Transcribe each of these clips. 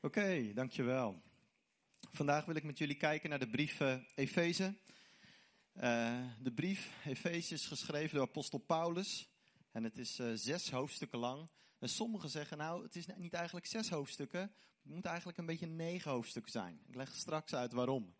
Oké, dankjewel. Vandaag wil ik met jullie kijken naar de brief uh, Efeze. Uh, de brief Efeze is geschreven door apostel Paulus. En het is uh, zes hoofdstukken lang. En sommigen zeggen nou, het is niet eigenlijk zes hoofdstukken. Het moet eigenlijk een beetje negen hoofdstukken zijn. Ik leg straks uit waarom.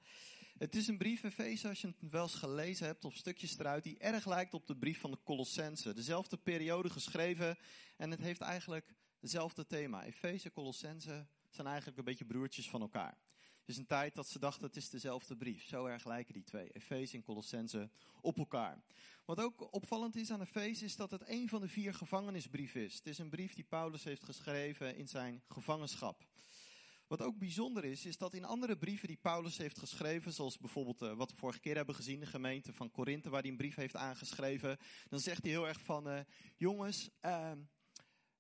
Het is een brief Efeze, als je het wel eens gelezen hebt, of stukjes eruit, die erg lijkt op de brief van de Colossense. Dezelfde periode geschreven en het heeft eigenlijk hetzelfde thema. Efeze, Colossense zijn eigenlijk een beetje broertjes van elkaar. Het is een tijd dat ze dachten het is dezelfde brief. Zo erg lijken die twee, Efeze en Colossense, op elkaar. Wat ook opvallend is aan Efeze is dat het een van de vier gevangenisbrieven is. Het is een brief die Paulus heeft geschreven in zijn gevangenschap. Wat ook bijzonder is, is dat in andere brieven die Paulus heeft geschreven, zoals bijvoorbeeld uh, wat we vorige keer hebben gezien, de gemeente van Korinthe, waar hij een brief heeft aangeschreven, dan zegt hij heel erg van, uh, jongens, uh,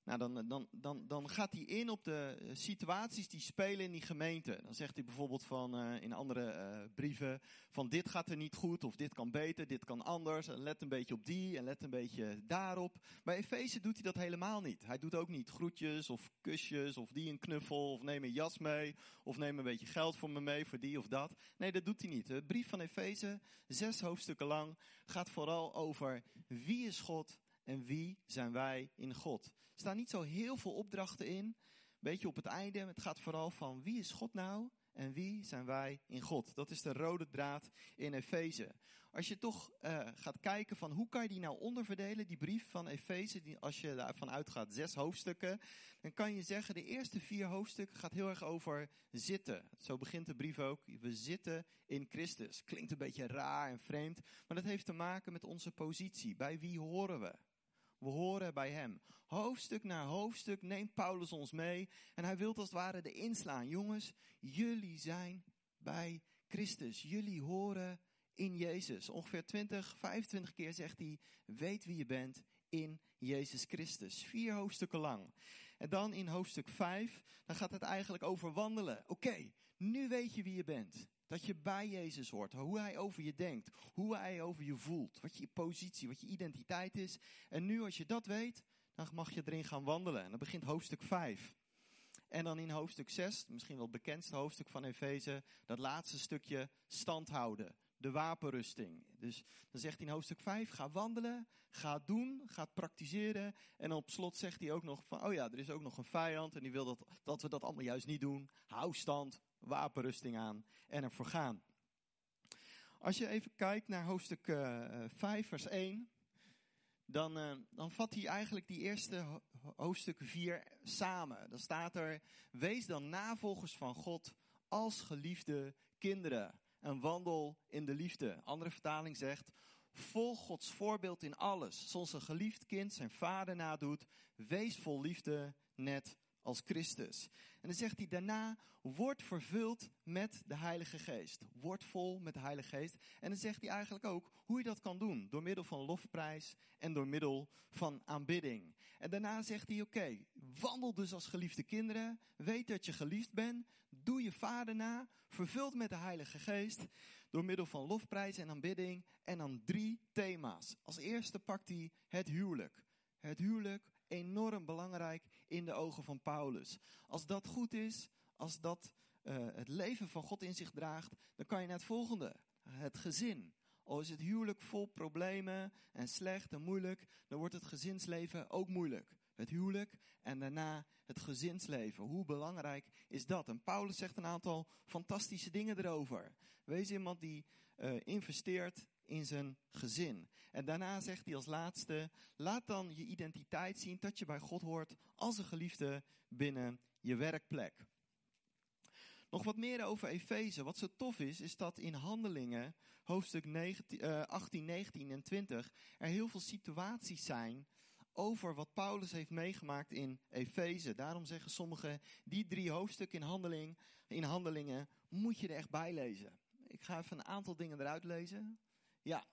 nou, dan, dan, dan, dan gaat hij in op de eh, situaties die spelen in die gemeente. Dan zegt hij bijvoorbeeld van, uh, in andere brieven van dit gaat er niet goed of dit kan beter, dit kan anders. Let een beetje op die en let een beetje daarop. Bij Efeze doet hij dat helemaal niet. Hij doet ook niet groetjes of kusjes of die een knuffel of neem een jas mee of neem een beetje geld voor me mee voor die of dat. Nee, dat doet hij niet. De brief van Efeze, zes hoofdstukken lang, gaat vooral over wie is God en wie zijn wij in God. Er staan niet zo heel veel opdrachten in. Beetje op het einde. Het gaat vooral van wie is God nou en wie zijn wij in God. Dat is de rode draad in Efeze. Als je toch uh, gaat kijken van hoe kan je die nou onderverdelen, die brief van Efeze, als je daarvan uitgaat, zes hoofdstukken, dan kan je zeggen de eerste vier hoofdstukken gaat heel erg over zitten. Zo begint de brief ook. We zitten in Christus. Klinkt een beetje raar en vreemd, maar dat heeft te maken met onze positie. Bij wie horen we? We horen bij hem. Hoofdstuk na hoofdstuk neemt Paulus ons mee. En hij wil als het ware de inslaan. Jongens, jullie zijn bij Christus. Jullie horen in Jezus. Ongeveer 20, 25 keer zegt hij, weet wie je bent in Jezus Christus. Vier hoofdstukken lang. En dan in hoofdstuk 5, dan gaat het eigenlijk over wandelen. Oké, nu weet je wie je bent. Dat je bij Jezus hoort, hoe hij over je denkt, hoe hij over je voelt, wat je positie, wat je identiteit is. En nu als je dat weet, dan mag je erin gaan wandelen. En dan begint hoofdstuk 5. En dan in hoofdstuk 6, misschien wel het bekendste hoofdstuk van Efeze, dat laatste stukje stand houden. De wapenrusting. Dus dan zegt hij in hoofdstuk 5, ga wandelen, ga doen, ga praktiseren. En op slot zegt hij ook nog van, oh ja, er is ook nog een vijand en die wil dat, dat we dat allemaal juist niet doen. Hou stand, wapenrusting aan en ervoor gaan. Als je even kijkt naar hoofdstuk uh, eh, 5, vers 1, dan, uh, dan vat hij eigenlijk die eerste hoofdstuk 4 samen. Dan staat er, wees dan navolgers van God als geliefde kinderen en wandel in de liefde. Andere vertaling zegt, volg Gods voorbeeld in alles. Zoals een geliefd kind zijn vader nadoet, wees vol liefde net als Christus. En dan zegt hij daarna, word vervuld met de Heilige Geest. Word vol met de Heilige Geest. En dan zegt hij eigenlijk ook hoe je dat kan doen. Door middel van lofprijs en door middel van aanbidding. En daarna zegt hij, oké, wandel dus als geliefde kinderen. Weet dat je geliefd bent. Doe je vader na. Vervuld met de Heilige Geest. Door middel van lofprijs en aanbidding. En dan drie thema's. Als eerste pakt hij het huwelijk. Het huwelijk enorm belangrijk in de ogen van Paulus. Als dat goed is, als dat uh, het leven van God in zich draagt, dan kan je naar het volgende. Het gezin. Al is het huwelijk vol problemen en slecht en moeilijk, dan wordt het gezinsleven ook moeilijk. Het huwelijk en daarna het gezinsleven. Hoe belangrijk is dat? En Paulus zegt een aantal fantastische dingen erover. Wees iemand die uh, investeert in zijn gezin. En daarna zegt hij als laatste, laat dan je identiteit zien dat je bij God hoort als een geliefde binnen je werkplek. Nog wat meer over Efeze. Wat zo tof is, is dat in Handelingen, hoofdstuk 19, uh, 18, 19 en 20, er heel veel situaties zijn over wat Paulus heeft meegemaakt in Efeze. Daarom zeggen sommigen, die drie hoofdstukken in, handeling, in Handelingen moet je er echt bij lezen. Ik ga even een aantal dingen eruit lezen. Ja,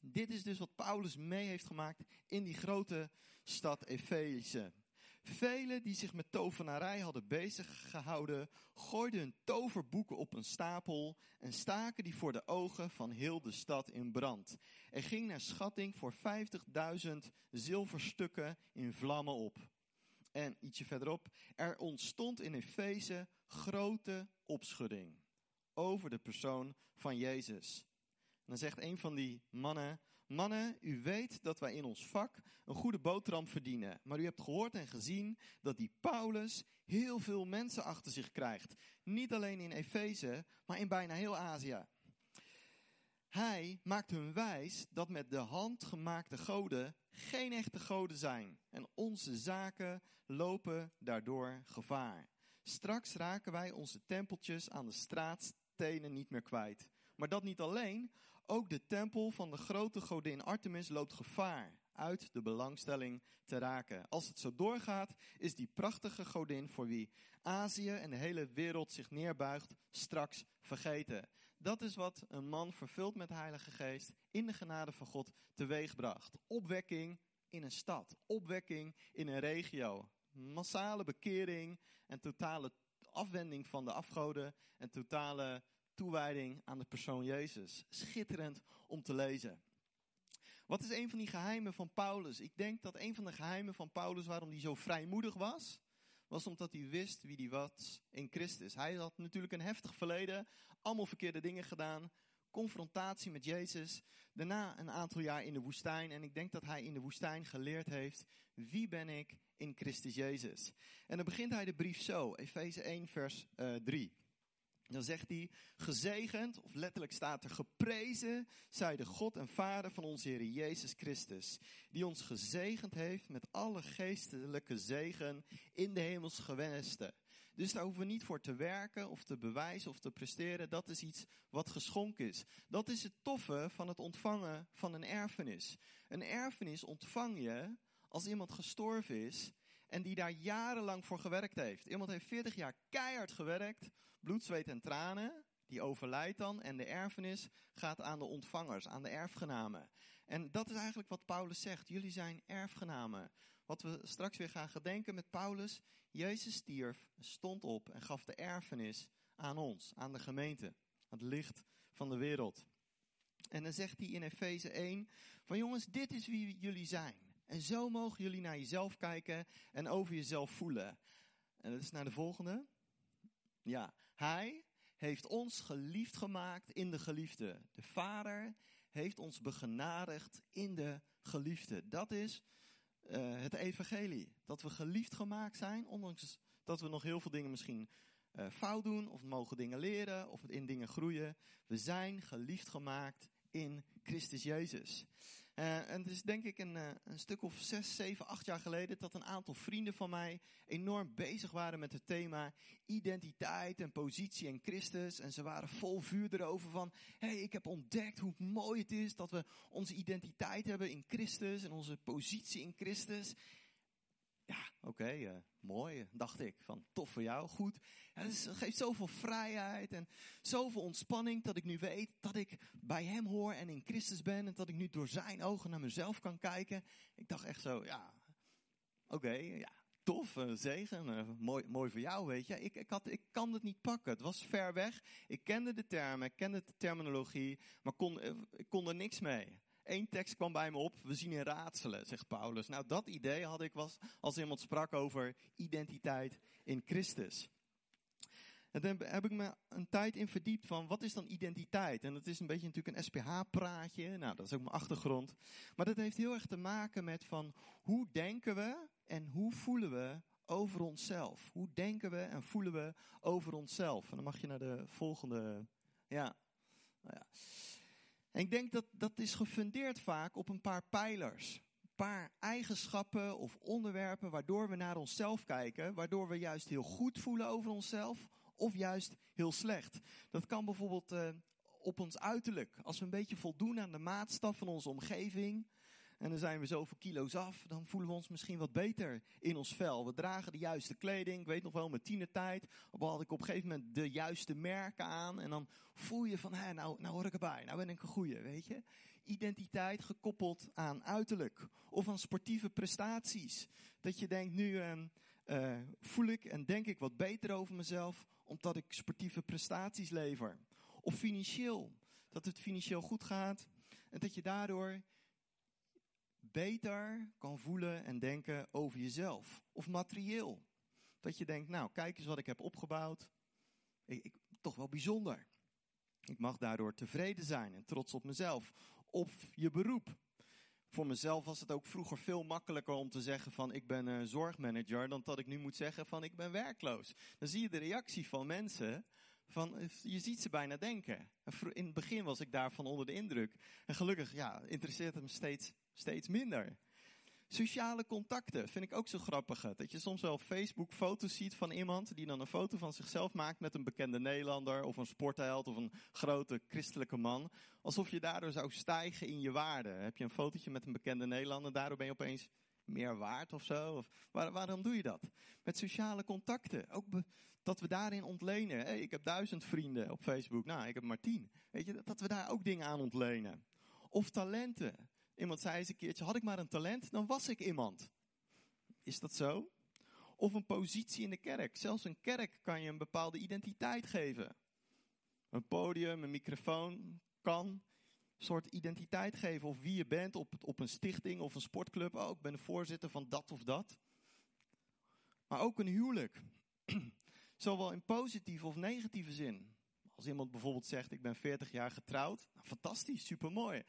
dit is dus wat Paulus mee heeft gemaakt in die grote stad Efeze. Velen die zich met tovenarij hadden bezig gehouden, gooiden hun toverboeken op een stapel en staken die voor de ogen van heel de stad in brand. Er ging naar schatting voor 50.000 zilverstukken in vlammen op. En ietsje verderop, er ontstond in Efeze grote opschudding over de persoon van Jezus. Dan zegt een van die mannen, mannen, u weet dat wij in ons vak een goede boterham verdienen. Maar u hebt gehoord en gezien dat die Paulus heel veel mensen achter zich krijgt. Niet alleen in Efeze, maar in bijna heel Azië. Hij maakt hun wijs dat met de hand gemaakte goden geen echte goden zijn. En onze zaken lopen daardoor gevaar. Straks raken wij onze tempeltjes aan de straatstenen niet meer kwijt. Maar dat niet alleen, ook de tempel van de grote godin Artemis loopt gevaar uit de belangstelling te raken. Als het zo doorgaat, is die prachtige godin voor wie Azië en de hele wereld zich neerbuigt, straks vergeten. Dat is wat een man vervuld met de Heilige Geest in de genade van God teweegbracht. Opwekking in een stad, opwekking in een regio, massale bekering en totale afwending van de afgoden en totale toewijding aan de persoon Jezus. Schitterend om te lezen. Wat is een van die geheimen van Paulus? Ik denk dat een van de geheimen van Paulus waarom hij zo vrijmoedig was, was omdat hij wist wie hij was in Christus. Hij had natuurlijk een heftig verleden, allemaal verkeerde dingen gedaan, confrontatie met Jezus, daarna een aantal jaar in de woestijn en ik denk dat hij in de woestijn geleerd heeft, wie ben ik in Christus Jezus? En dan begint hij de brief zo, Efeze 1 vers uh, eh, 3. Dan zegt hij, gezegend, of letterlijk staat er, geprezen zij de God en Vader van onze Heer Jezus Christus, die ons gezegend heeft met alle geestelijke zegen in de hemels gewenste. Dus daar hoeven we niet voor te werken of te bewijzen of te presteren. Dat is iets wat geschonken is. Dat is het toffe van het ontvangen van een erfenis. Een erfenis ontvang je als iemand gestorven is en die daar jarenlang voor gewerkt heeft. Iemand heeft 40 jaar keihard gewerkt bloed, zweet en tranen, die overlijdt dan en de erfenis gaat aan de ontvangers, aan de erfgenamen. En dat is eigenlijk wat Paulus zegt. Jullie zijn erfgenamen. Wat we straks weer gaan gedenken met Paulus. Jezus stierf, stond op en gaf de erfenis aan ons, aan de gemeente. Het licht van de wereld. En dan zegt hij in Efeze 1 van jongens, dit is wie jullie zijn. En zo mogen jullie naar jezelf kijken en over jezelf voelen. En dat is naar de volgende. Ja, hij heeft ons geliefd gemaakt in de geliefde. De Vader heeft ons begenadigd in de geliefde. Dat is uh, het evangelie. Dat we geliefd gemaakt zijn, ondanks dat we nog heel veel dingen misschien uh, fout doen, of mogen dingen leren, of in dingen groeien. We zijn geliefd gemaakt in Christus Jezus. Uh, en het is denk ik een, uh, een, stuk of zes, zeven, acht jaar geleden dat een aantal vrienden van mij enorm bezig waren met het thema identiteit en positie in Christus. En ze waren vol vuur erover van, hé, hey, ik heb ontdekt hoe mooi het is dat we onze identiteit hebben in Christus en onze positie in Christus. Oké, uh, mooi, dacht ik. Van tof voor jou, goed. Ja, het geeft zoveel vrijheid en zoveel ontspanning dat ik nu weet dat ik bij hem hoor en in Christus ben. En dat ik nu door zijn ogen naar mezelf kan kijken. Ik dacht echt zo, ja, oké, ja, tof, uh, zegen, uh, mooi, mooi voor jou, weet je. Ik, ik, had, ik kan het niet pakken, het was ver weg. Ik kende de termen, ik kende de terminologie, maar kon, ik kon er niks mee. Eén tekst kwam bij me op, we zien in raadselen, zegt Paulus. Nou, dat idee had ik was als iemand sprak over identiteit in Christus. En dan heb ik me een tijd in verdiept van wat is dan identiteit? En dat is een beetje natuurlijk een SPH-praatje. Nou, dat is ook mijn achtergrond. Maar dat heeft heel erg te maken met van hoe denken we en hoe voelen we over onszelf? Hoe denken we en voelen we over onszelf? En dan mag je naar de volgende. Ja. Nou ja. En ik denk dat dat is gefundeerd vaak op een paar pijlers. Een paar eigenschappen of onderwerpen waardoor we naar onszelf kijken. Waardoor we juist heel goed voelen over onszelf of juist heel slecht. Dat kan bijvoorbeeld uh, op ons uiterlijk. Als we een beetje voldoen aan de maatstaf van onze omgeving. En dan zijn we zoveel kilo's af. Dan voelen we ons misschien wat beter in ons vel. We dragen de juiste kleding. Ik weet nog wel, mijn tienertijd. had ik op een gegeven moment de juiste merken aan. En dan voel je van, hé, nou, nou hoor ik erbij. Nou ben ik een goeie, weet je. Identiteit gekoppeld aan uiterlijk. Of aan sportieve prestaties. Dat je denkt, nu uh, voel ik en denk ik wat beter over mezelf. Omdat ik sportieve prestaties lever. Of financieel. Dat het financieel goed gaat. En dat je daardoor beter kan voelen en denken over jezelf. Of materieel. Dat je denkt, nou, kijk eens wat ik heb opgebouwd. Ik, ik, toch wel bijzonder. Ik mag daardoor tevreden zijn en trots op mezelf. Of je beroep. Voor mezelf was het ook vroeger veel makkelijker om te zeggen van ik ben een zorgmanager, dan dat ik nu moet zeggen van ik ben werkloos. Dan zie je de reactie van mensen, van, je ziet ze bijna denken. In het begin was ik daarvan onder de indruk. En gelukkig ja, interesseert het me steeds, steeds minder. Sociale contacten vind ik ook zo grappig. Dat je soms wel Facebook foto's ziet van iemand die dan een foto van zichzelf maakt met een bekende Nederlander of een sportheld of een grote christelijke man. Alsof je daardoor zou stijgen in je waarde. Heb je een fotootje met een bekende Nederlander, daardoor ben je opeens meer waard of zo? Waarom doe je dat? Met sociale contacten. Ook dat we daarin ontlenen. Hey, ik heb duizend vrienden op Facebook. Nou, ik heb maar tien. Weet je, dat we daar ook dingen aan ontlenen. Of talenten. Iemand zei eens een keertje, had ik maar een talent, dan was ik iemand. Is dat zo? Of een positie in de kerk. Zelfs een kerk kan je een bepaalde identiteit geven. Een podium, een microfoon kan een soort identiteit geven. Of wie je bent op, op een stichting of een sportclub. Oh, ik ben de voorzitter van dat of dat. Maar ook een huwelijk. Zowel in positieve of negatieve zin. Als iemand bijvoorbeeld zegt, ik ben 40 jaar getrouwd. Nou, fantastisch, supermooi.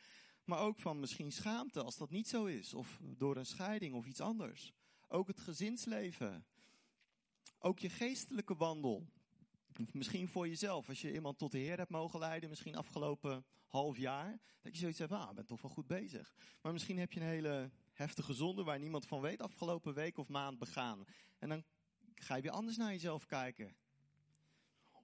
Maar ook van misschien schaamte als dat niet zo is. Of door een scheiding of iets anders. Ook het gezinsleven. Ook je geestelijke wandel. Misschien voor jezelf, als je iemand tot de Heer hebt mogen leiden, misschien afgelopen half jaar, dat je zoiets hebt, ah, ben toch wel goed bezig. Maar misschien heb je een hele heftige zonde waar niemand van weet, afgelopen week of maand begaan. En dan ga je weer anders naar jezelf kijken.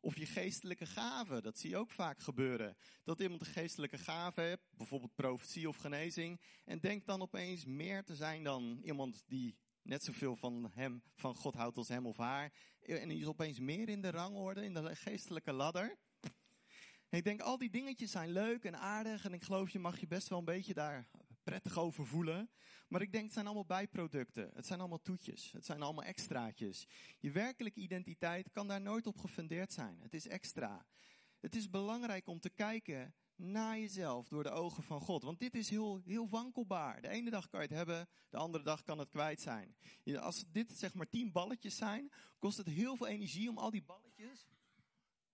Of je geestelijke gaven, dat zie je ook vaak gebeuren. Dat iemand een geestelijke gave heeft, bijvoorbeeld profetie of genezing, en denkt dan opeens meer te zijn dan iemand die net zoveel van hem, van God houdt als hem of haar. En die is opeens meer in de rangorde, in de geestelijke ladder. Ik denk, al die dingetjes zijn leuk en aardig. En ik geloof, je mag je best wel een beetje daar prettig over voelen. Maar ik denk, het zijn allemaal bijproducten. Het zijn allemaal toetjes. Het zijn allemaal extraatjes. Je werkelijke identiteit kan daar nooit op gefundeerd zijn. Het is extra. Het is belangrijk om te kijken naar jezelf door de ogen van God. Want dit is heel, heel wankelbaar. De ene dag kan je het hebben, de andere dag kan het kwijt zijn. Als dit zeg maar tien balletjes zijn, kost het heel veel energie om al die balletjes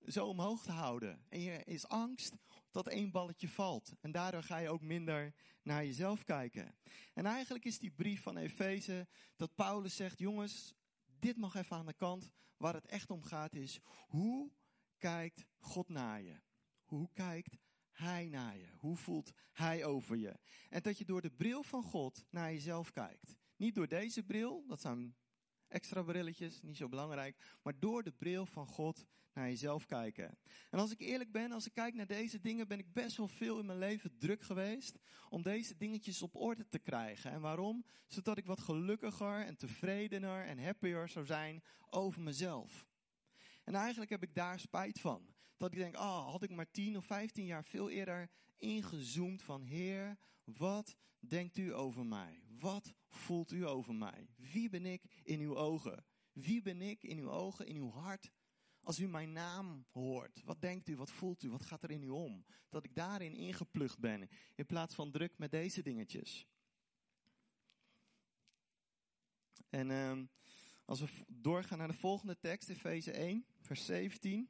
zo omhoog te houden. En je is angst dat één balletje valt. En daardoor ga je ook minder naar jezelf kijken. En eigenlijk is die brief van Efeze dat Paulus zegt, jongens, dit mag even aan de kant. Waar het echt om gaat is, hoe kijkt God naar je? Hoe kijkt Hij naar je? Hoe voelt Hij over je? En dat je door de bril van God naar jezelf kijkt. Niet door deze bril, dat zijn extra brilletjes, niet zo belangrijk, maar door de bril van God naar jezelf kijken. En als ik eerlijk ben, als ik kijk naar deze dingen, ben ik best wel veel in mijn leven druk geweest om deze dingetjes op orde te krijgen. En waarom? Zodat ik wat gelukkiger en tevredener en happier zou zijn over mezelf. En eigenlijk heb ik daar spijt van. Dat ik denk, ah, had ik maar 10 of 15 jaar veel eerder ingezoomd van Heer, wat denkt u over mij? Wat voelt u over mij? Wie ben ik in uw ogen? Wie ben ik in uw ogen, in uw hart? Als u mijn naam hoort, wat denkt u, wat voelt u, wat gaat er in u om? Dat ik daarin ingeplucht ben, in plaats van druk met deze dingetjes. En uh, als we doorgaan naar de volgende tekst, Efeze 1, vers 17.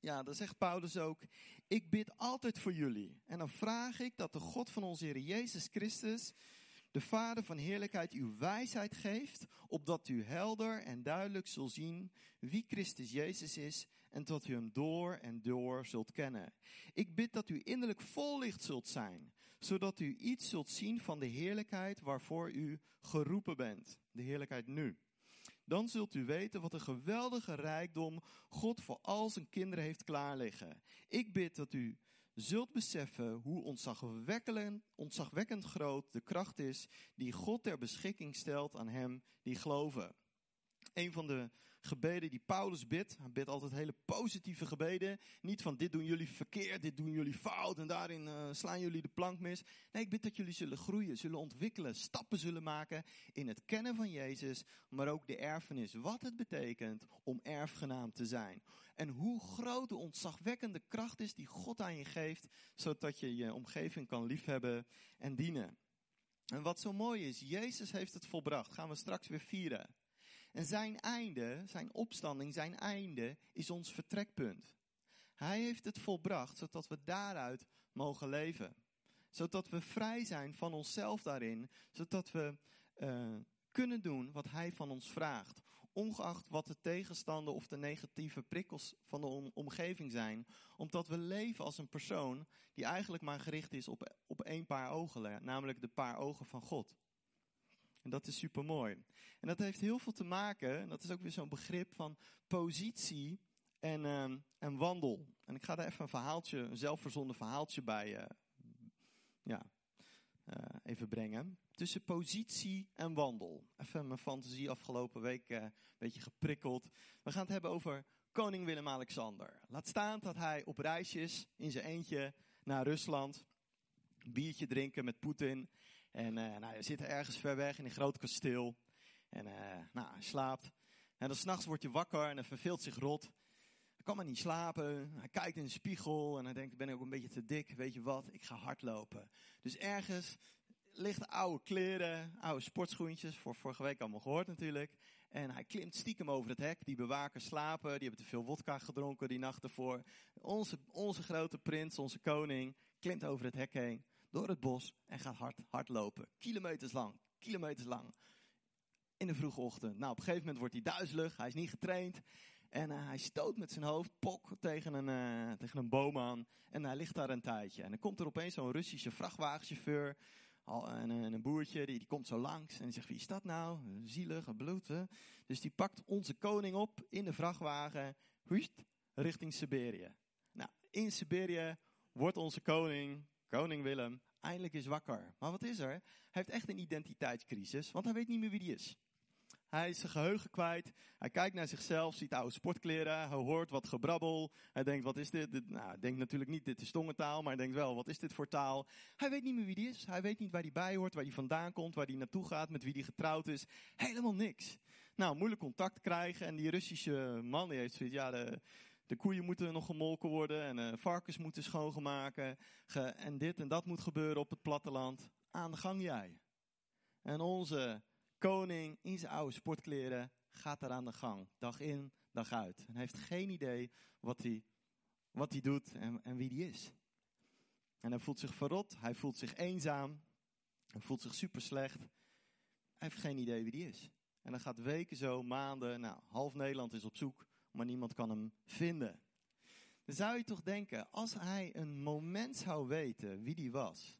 Ja, dan zegt Paulus ook, ik bid altijd voor jullie. En dan vraag ik dat de God van onze Heer Jezus Christus, de Vader van heerlijkheid, uw wijsheid geeft, opdat u helder en duidelijk zult zien wie Christus Jezus is en dat u hem door en door zult kennen. Ik bid dat u innerlijk vol licht zult zijn, zodat u iets zult zien van de heerlijkheid waarvoor u geroepen bent. De heerlijkheid nu. Dan zult u weten wat een geweldige rijkdom God voor al zijn kinderen heeft klaarliggen. Ik bid dat u zult beseffen hoe ontzagwekkend, ontzagwekkend groot de kracht is die God ter beschikking stelt aan hem die geloven. Een van de gebeden die Paulus bidt. Hij bidt altijd hele positieve gebeden. Niet van dit doen jullie verkeerd, dit doen jullie fout en daarin uh, slaan jullie de plank mis. Nee, ik bid dat jullie zullen groeien, zullen ontwikkelen, stappen zullen maken in het kennen van Jezus, maar ook de erfenis. Wat het betekent om erfgenaam te zijn. En hoe groot de ontzagwekkende kracht is die God aan je geeft, zodat je je omgeving kan liefhebben en dienen. En wat zo mooi is, Jezus heeft het volbracht. Gaan we straks weer vieren. En zijn einde, zijn opstanding, zijn einde is ons vertrekpunt. Hij heeft het volbracht zodat we daaruit mogen leven. Zodat we vrij zijn van onszelf daarin. Zodat we uh, kunnen doen wat hij van ons vraagt. Ongeacht wat de tegenstander of de negatieve prikkels van de omgeving zijn. Omdat we leven als een persoon die eigenlijk maar gericht is op, op één paar ogen. Namelijk de paar ogen van God. En dat is super mooi. En dat heeft heel veel te maken, en dat is ook weer zo'n begrip van positie en, uh, en wandel. En ik ga daar even een verhaaltje, een zelfverzonnen verhaaltje bij uh, ja, uh, even brengen. Tussen positie en wandel. Even mijn fantasie afgelopen week een beetje geprikkeld. We gaan het hebben over koning Willem-Alexander. Laat staan dat hij op reis is in zijn eentje naar Rusland. Biertje drinken met Poetin. En uh, nou, hij zit ergens ver weg in een groot kasteel. En uh, nou, hij slaapt. En dan s'nachts wordt hij wakker en hij verveelt zich rot. Hij kan maar niet slapen. Hij kijkt in de spiegel en hij denkt, ben ik ook een beetje te dik. Weet je wat, ik ga hardlopen. Dus ergens ligt oude kleren, oude sportschoentjes. Voor vorige week allemaal gehoord natuurlijk. En hij klimt stiekem over het hek. Die bewakers slapen. Die hebben te veel wodka gedronken die nacht ervoor. Onze, onze grote prins, onze koning, klimt over het hek heen door het bos en gaat hard, hard lopen. Kilometers lang, kilometers lang. In de vroege ochtend. Nou, op een gegeven moment wordt hij duizelig, hij is niet getraind. En uh, hij stoot met zijn hoofd pok tegen een, uh, tegen een boom aan. En hij ligt daar een tijdje. En dan komt er opeens zo'n Russische vrachtwagenchauffeur. Al, en, en, een boertje, die, die komt zo langs. En die zegt, wie is dat nou? Zielig, bloed. Dus die pakt onze koning op in de vrachtwagen. Huist, richting Siberië. Nou, in Siberië wordt onze koning koning Willem, eindelijk is wakker. Maar wat is er? Hij heeft echt een identiteitscrisis, want hij weet niet meer wie hij is. Hij is zijn geheugen kwijt. Hij kijkt naar zichzelf, ziet oude sportkleren. Hij hoort wat gebrabbel. Hij denkt, wat is dit? dit nou, hij denkt natuurlijk niet, dit is tongentaal. Maar hij denkt wel, wat is dit voor taal? Hij weet niet meer wie hij is. Hij weet niet waar hij bij hoort, waar hij vandaan komt, waar hij naartoe gaat, met wie hij getrouwd is. Helemaal niks. Nou, moeilijk contact krijgen. En die Russische man, die heeft zoiets, ja, de, de koeien moeten nog gemolken worden en uh, varkens moeten schoongemaakt. Ge, en dit en dat moet gebeuren op het platteland. Aan de gang jij. En onze koning in zijn oude sportkleren gaat er aan de gang. Dag in, dag uit. En heeft geen idee wat hij, wat hij doet en, en wie hij is. En hij voelt zich verrot, hij voelt zich eenzaam, hij voelt zich super slecht. Hij heeft geen idee wie hij is. En dan gaat weken zo, maanden, nou, half Nederland is op zoek maar niemand kan hem vinden. Dan zou je toch denken, als hij een moment zou weten wie die was.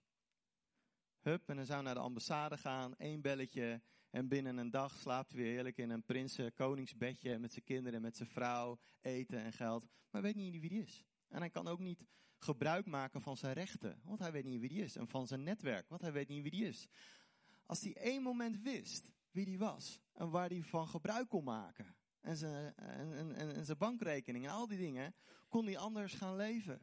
Hup, en dan zou naar de ambassade gaan, één belletje. En binnen een dag slaapt hij weer heerlijk in een prinsen koningsbedje met zijn kinderen en met zijn vrouw, eten en geld. Maar weet niet wie die is. En hij kan ook niet gebruik maken van zijn rechten, want hij weet niet wie die is. En van zijn netwerk, want hij weet niet wie die is. Als hij één moment wist wie die was en waar hij van gebruik kon maken, en zijn, en, en, en zijn bankrekening en al die dingen, kon hij anders gaan leven.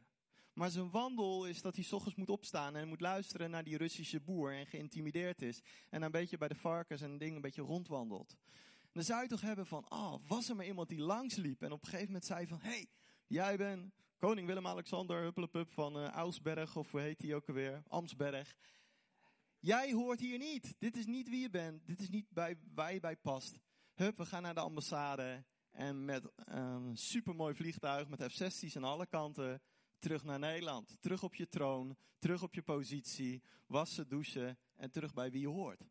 Maar zijn wandel is dat hij ochtends moet opstaan en moet luisteren naar die Russische boer en geïntimideerd is. En een beetje bij de varkens en dingen een beetje rondwandelt. Dan zou je toch hebben van, oh, was er maar iemand die langsliep en op een gegeven moment zei van, hé, hey, jij bent koning Willem-Alexander Huppelepup van uh, Ausberg, of hoe heet hij ook alweer, Amsberg. Jij hoort hier niet. Dit is niet wie je bent. Dit is niet bij, waar je bij past. Hup, we gaan naar de ambassade. En met een supermooi vliegtuig met F-16's aan alle kanten terug naar Nederland. Terug op je troon, terug op je positie, wassen, douchen en terug bij wie je hoort.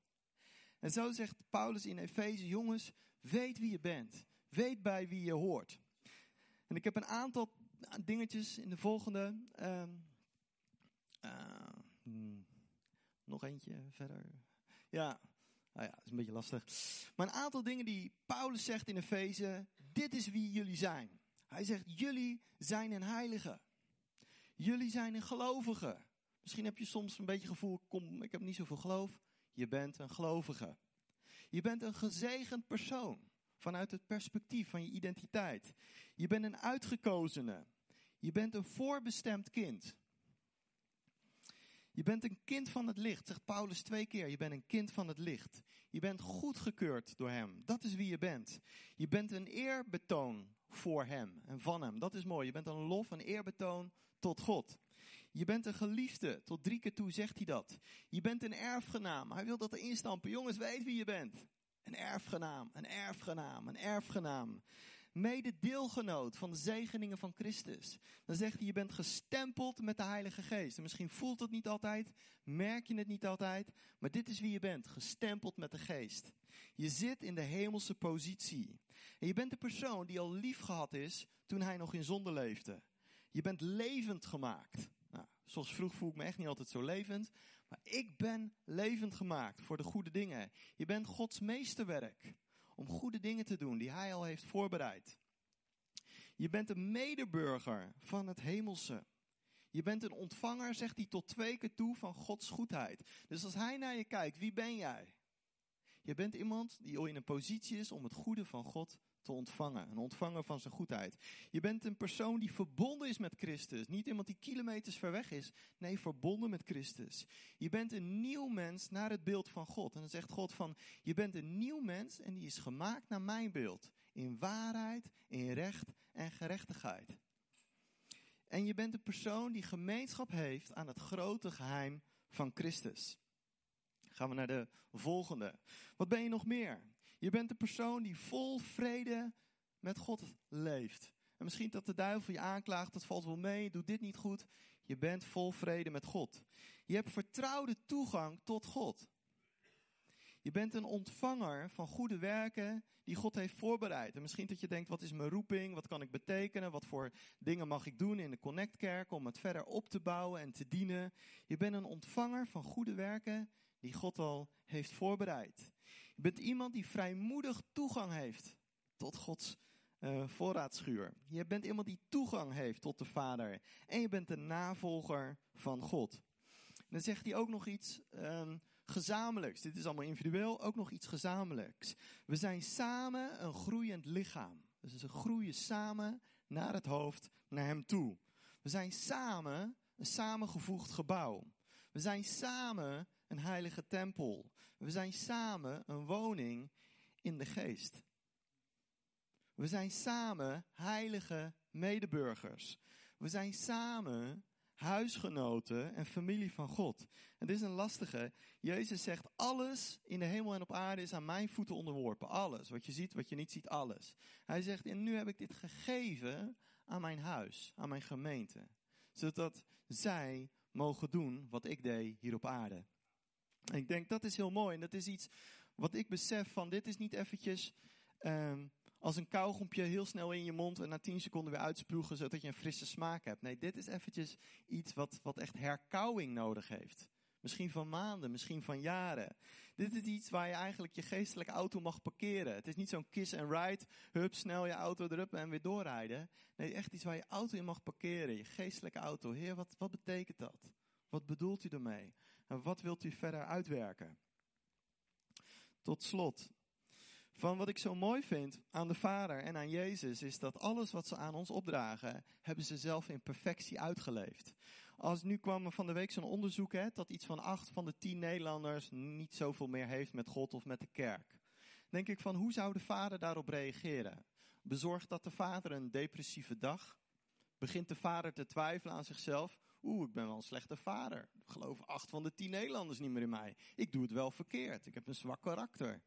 En zo zegt Paulus in Efeze, jongens, weet wie je bent. Weet bij wie je hoort. En ik heb een aantal dingetjes in de volgende. Uh, uh, nog eentje verder. Ja, nou ja, dat is een beetje lastig. Maar een aantal dingen die Paulus zegt in Efeze. Dit is wie jullie zijn. Hij zegt, jullie zijn een heilige. Jullie zijn een gelovige. Misschien heb je soms een beetje gevoel, kom, ik heb niet zoveel geloof. Je bent een gelovige. Je bent een gezegend persoon. Vanuit het perspectief van je identiteit. Je bent een uitgekozene. Je bent een voorbestemd kind. Je bent een kind van het licht, zegt Paulus twee keer. Je bent een kind van het licht. Je bent goedgekeurd door Hem. Dat is wie je bent. Je bent een eerbetoon voor Hem en van Hem. Dat is mooi. Je bent een lof, een eerbetoon tot God. Je bent een geliefde. Tot drie keer toe zegt hij dat. Je bent een erfgenaam. Hij wil dat erin stampen. Jongens, weet wie je bent. Een erfgenaam, een erfgenaam, een erfgenaam mede deelgenoot van de zegeningen van Christus. Dan zegt hij, je bent gestempeld met de Heilige Geest. En misschien voelt het niet altijd, merk je het niet altijd, maar dit is wie je bent, gestempeld met de Geest. Je zit in de hemelse positie. En je bent de persoon die al lief gehad is toen hij nog in zonde leefde. Je bent levend gemaakt. Nou, zoals vroeg voel ik me echt niet altijd zo levend, maar ik ben levend gemaakt voor de goede dingen. Je bent Gods meesterwerk om goede dingen te doen die hij al heeft voorbereid. Je bent een medeburger van het hemelse. Je bent een ontvanger, zegt hij tot twee keer toe, van Gods goedheid. Dus als hij naar je kijkt, wie ben jij? Je bent iemand die in een positie is om het goede van God te ontvangen. Een ontvanger van zijn goedheid. Je bent een persoon die verbonden is met Christus. Niet iemand die kilometers ver weg is. Nee, verbonden met Christus. Je bent een nieuw mens naar het beeld van God. En dan zegt God van, je bent een nieuw mens en die is gemaakt naar mijn beeld. In waarheid, in recht en gerechtigheid. En je bent een persoon die gemeenschap heeft aan het grote geheim van Christus. Gaan we naar de volgende. Wat ben je nog meer? Je bent de persoon die vol vrede met God leeft. En misschien dat de duivel je aanklaagt, dat valt wel mee, doe dit niet goed. Je bent vol vrede met God. Je hebt vertrouwde toegang tot God. Je bent een ontvanger van goede werken die God heeft voorbereid. En misschien dat je denkt, wat is mijn roeping? Wat kan ik betekenen? Wat voor dingen mag ik doen in de Connectkerk om het verder op te bouwen en te dienen? Je bent een ontvanger van goede werken die God al heeft voorbereid. Je bent iemand die vrijmoedig toegang heeft tot Gods uh, voorraadschuur. Je bent iemand die toegang heeft tot de Vader. En je bent een navolger van God. En dan zegt hij ook nog iets um, gezamenlijks. Dit is allemaal individueel, ook nog iets gezamenlijks. We zijn samen een groeiend lichaam. Dus we groeien samen naar het hoofd, naar hem toe. We zijn samen een samengevoegd gebouw. We zijn samen een heilige tempel. We zijn samen een woning in de geest. We zijn samen heilige medeburgers. We zijn samen huisgenoten en familie van God. Dit is een lastige. Jezus zegt, alles in de hemel en op aarde is aan mijn voeten onderworpen. Alles, wat je ziet, wat je niet ziet, alles. Hij zegt, en nu heb ik dit gegeven aan mijn huis, aan mijn gemeente. Zodat zij mogen doen wat ik deed hier op aarde. Ik denk dat is heel mooi. En dat is iets wat ik besef van dit is niet eventjes um, als een kauwgompje heel snel in je mond en na 10 seconden weer uitspugen zodat je een frisse smaak hebt. Nee, dit is eventjes iets wat, wat echt herkauwing nodig heeft. Misschien van maanden, misschien van jaren. Dit is iets waar je eigenlijk je geestelijke auto mag parkeren. Het is niet zo'n kiss and ride, hup, snel je auto erop en weer doorrijden. Nee, echt iets waar je auto in mag parkeren, je geestelijke auto. Heer, wat, wat betekent dat? Wat bedoelt u ermee? En wat wilt u verder uitwerken? Tot slot, van wat ik zo mooi vind aan de Vader en aan Jezus, is dat alles wat ze aan ons opdragen, hebben ze zelf in perfectie uitgeleefd. Als nu kwam er van de week zo'n onderzoek, hè, dat iets van acht van de tien Nederlanders niet zoveel meer heeft met God of met de kerk. Denk ik van, hoe zou de vader daarop reageren? Bezorgt dat de vader een depressieve dag? Begint de vader te twijfelen aan zichzelf? Oeh, ik ben wel een slechte vader. Geloven acht van de tien Nederlanders niet meer in mij. Ik doe het wel verkeerd. Ik heb een zwak karakter.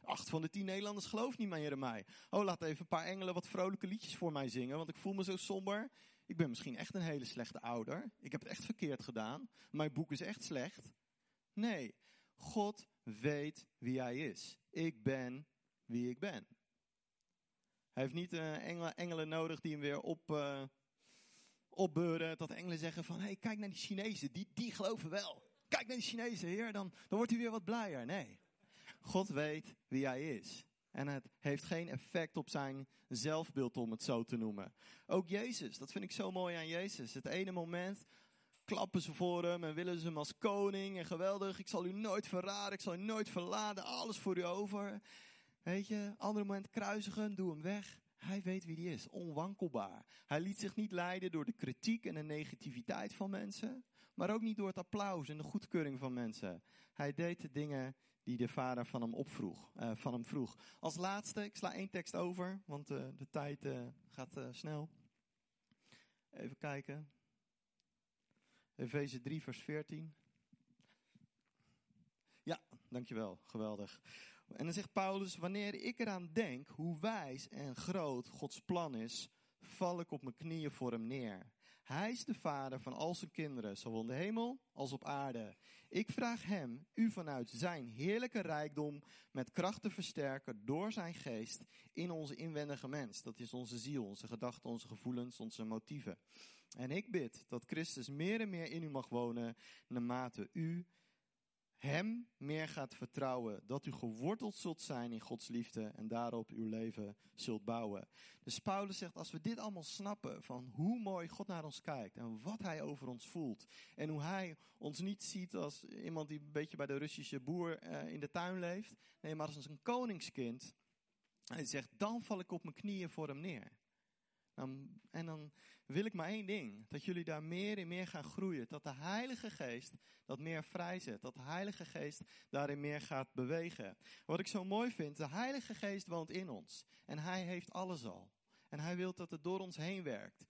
Acht van de tien Nederlanders geloven niet meer in mij. Oh, laat even een paar engelen wat vrolijke liedjes voor mij zingen, want ik voel me zo somber. Ik ben misschien echt een hele slechte ouder. Ik heb het echt verkeerd gedaan. Mijn boek is echt slecht. Nee, God weet wie hij is. Ik ben wie ik ben. Hij heeft niet uh, engelen, nodig die hem weer op, uh, opbeuren. Dat engelen zeggen van, hey, kijk naar die Chinezen, die, die geloven wel. Kijk naar die Chinezen, heer, dan, dan wordt hij weer wat blijer. Nee, God weet wie hij is. En het heeft geen effect op zijn zelfbeeld, om het zo te noemen. Ook Jezus, dat vind ik zo mooi aan Jezus. Het ene moment klappen ze voor hem en willen ze hem als koning en geweldig. Ik zal u nooit verraden, ik zal u nooit verladen, alles voor u over. Weet je, andere moment kruisigen, doe hem weg. Hij weet wie die is, onwankelbaar. Hij liet zich niet leiden door de kritiek en de negativiteit van mensen, maar ook niet door het applaus en de goedkeuring van mensen. Hij deed de dingen die de vader van hem opvroeg, uh, van hem vroeg. Als laatste, ik sla één tekst over, want uh, de tijd uh, gaat snel. Even kijken. Efeze 3, vers 14. Ja, dankjewel. Geweldig. En dan zegt Paulus, wanneer ik eraan denk hoe wijs en groot Gods plan is, val ik op mijn knieën voor hem neer. Hij is de vader van al zijn kinderen, zowel in de hemel als op aarde. Ik vraag hem, u vanuit zijn heerlijke rijkdom, met kracht te versterken door zijn geest in onze inwendige mens. Dat is onze ziel, onze gedachten, onze gevoelens, onze motieven. En ik bid dat Christus meer en meer in u mag wonen, naarmate u hem meer gaat vertrouwen, dat u geworteld zult zijn in Gods liefde en daarop uw leven zult bouwen. Dus Paulus zegt, als we dit allemaal snappen, van hoe mooi God naar ons kijkt en wat hij over ons voelt en hoe hij ons niet ziet als iemand die een beetje bij de Russische boer uh, in de tuin leeft, nee, maar als een koningskind. Hij zegt, dan val ik op mijn knieën voor hem neer. en dan wil ik maar één ding. Dat jullie daar meer en meer gaan groeien. Dat de Heilige Geest dat meer vrijzet. Dat de Heilige Geest daarin meer gaat bewegen. Wat ik zo mooi vind, de Heilige Geest woont in ons. En Hij heeft alles al. En Hij wil dat het door ons heen werkt.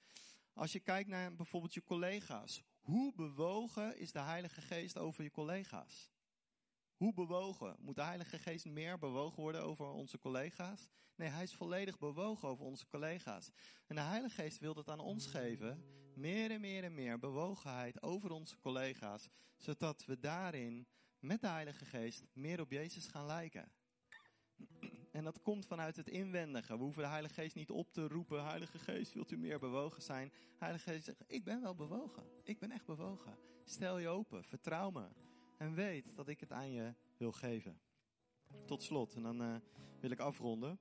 Als je kijkt naar bijvoorbeeld je collega's. Hoe bewogen is de Heilige Geest over je collega's? Hoe bewogen? Moet de Heilige Geest meer bewogen worden over onze collega's? Nee, hij is volledig bewogen over onze collega's. En de Heilige Geest wil dat aan ons geven. Meer en meer en meer bewogenheid over onze collega's. Zodat we daarin met de Heilige Geest meer op Jezus gaan lijken. En dat komt vanuit het inwendige. We hoeven de Heilige Geest niet op te roepen. Heilige Geest, wilt u meer bewogen zijn? Heilige Geest zegt, ik ben wel bewogen. Ik ben echt bewogen. Stel je open, vertrouw me. En weet dat ik het aan je wil geven. Tot slot, en dan uh, wil ik afronden.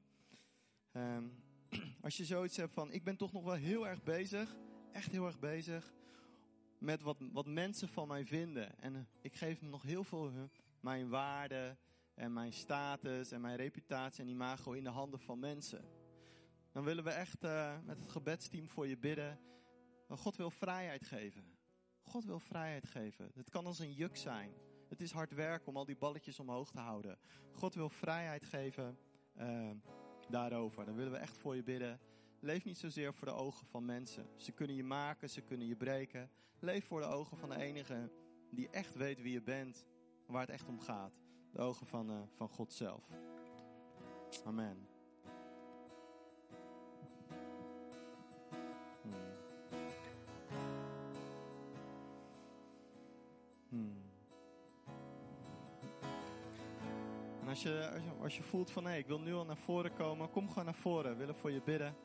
Um, als je zoiets hebt van, ik ben toch nog wel heel erg bezig, echt heel erg bezig, met wat, wat mensen van mij vinden. En ik geef nog heel veel uh, mijn waarde en mijn status en mijn reputatie en imago in de handen van mensen. Dan willen we echt uh, met het gebedsteam voor je bidden. God wil vrijheid geven. God wil vrijheid geven. Het kan als een juk zijn. Het is hard werk om al die balletjes omhoog te houden. God wil vrijheid geven uh, daarover. Dan willen we echt voor je bidden. Leef niet zozeer voor de ogen van mensen. Ze kunnen je maken, ze kunnen je breken. Leef voor de ogen van de enige die echt weet wie je bent. Waar het echt om gaat. De ogen van, uh, van God zelf. Amen. Als je, als je, voelt van hé, ik wil nu al naar voren komen, kom gewoon naar voren. We willen voor je bidden.